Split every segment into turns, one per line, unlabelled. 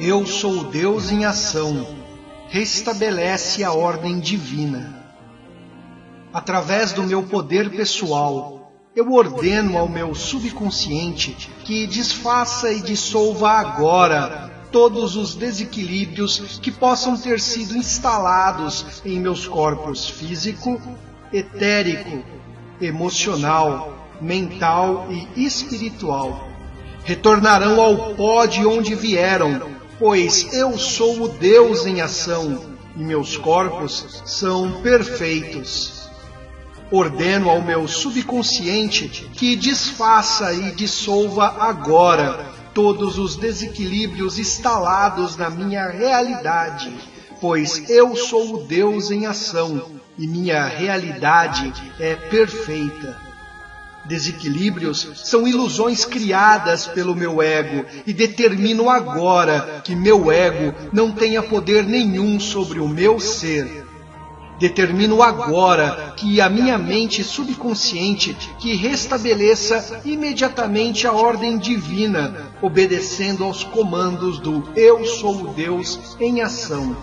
Eu sou Deus em ação, restabelece a ordem divina. Através do meu poder pessoal, eu ordeno ao meu subconsciente que desfaça e dissolva agora todos os desequilíbrios que possam ter sido instalados em meus corpos físico, etérico, emocional, mental e espiritual. Retornarão ao pó de onde vieram pois eu sou o Deus em ação e meus corpos são perfeitos. Ordeno ao meu subconsciente que desfaça e dissolva agora todos os desequilíbrios instalados na minha realidade, pois eu sou o Deus em ação e minha realidade é perfeita. Desequilíbrios são ilusões criadas pelo meu ego e determino agora que meu ego não tenha poder nenhum sobre o meu ser. Determino agora que a minha mente subconsciente que restabeleça imediatamente a ordem divina, obedecendo aos comandos do Eu sou Deus em ação.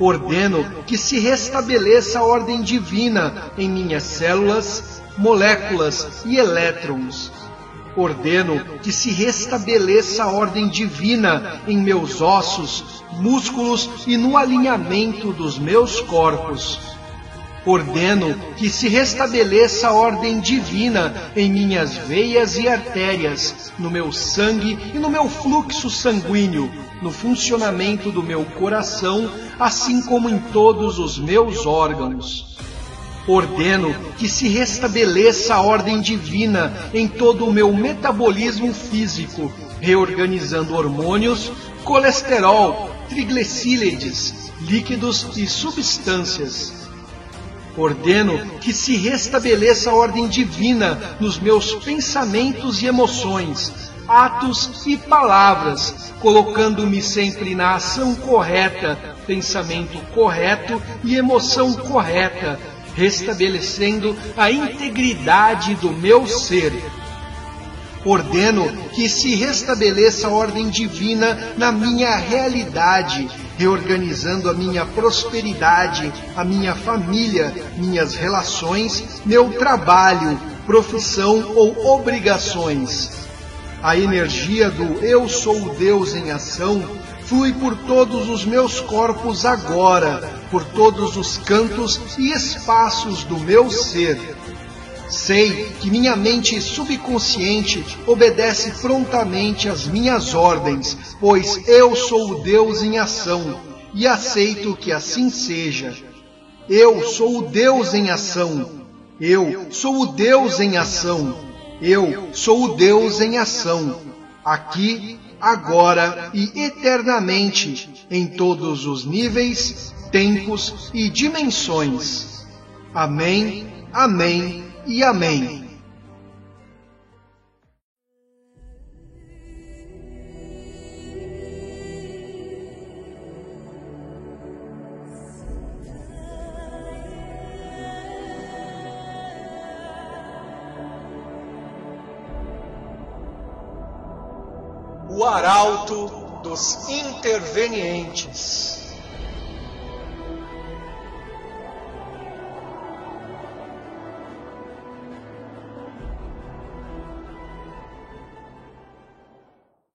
Ordeno que se restabeleça a ordem divina em minhas células, moléculas e elétrons. Ordeno que se restabeleça a ordem divina em meus ossos, músculos e no alinhamento dos meus corpos. Ordeno que se restabeleça a ordem divina em minhas veias e artérias, no meu sangue e no meu fluxo sanguíneo, no funcionamento do meu coração, assim como em todos os meus órgãos Ordeno que se restabeleça a ordem divina em todo o meu metabolismo físico, reorganizando hormônios, colesterol, triglicírides, líquidos e substâncias. Ordeno que se restabeleça a ordem divina nos meus pensamentos e emoções, atos e palavras, colocando-me sempre na ação correta, pensamento correto e emoção correta restabelecendo a integridade do meu ser. Ordeno que se restabeleça a ordem divina na minha realidade, reorganizando a minha prosperidade, a minha família, minhas relações, meu trabalho, profissão ou obrigações. A energia do Eu sou Deus em ação flui por todos os meus corpos agora, por todos os cantos e espaços do meu ser. Sei que minha mente subconsciente obedece prontamente às minhas ordens, pois eu sou o Deus em ação e aceito que assim seja. Eu sou o Deus em ação. Eu sou o Deus em ação. Eu sou o Deus em ação. Aqui agora e eternamente, em todos os níveis, tempos e dimensões. Amém, amém e amém.
o arauto dos intervenientes.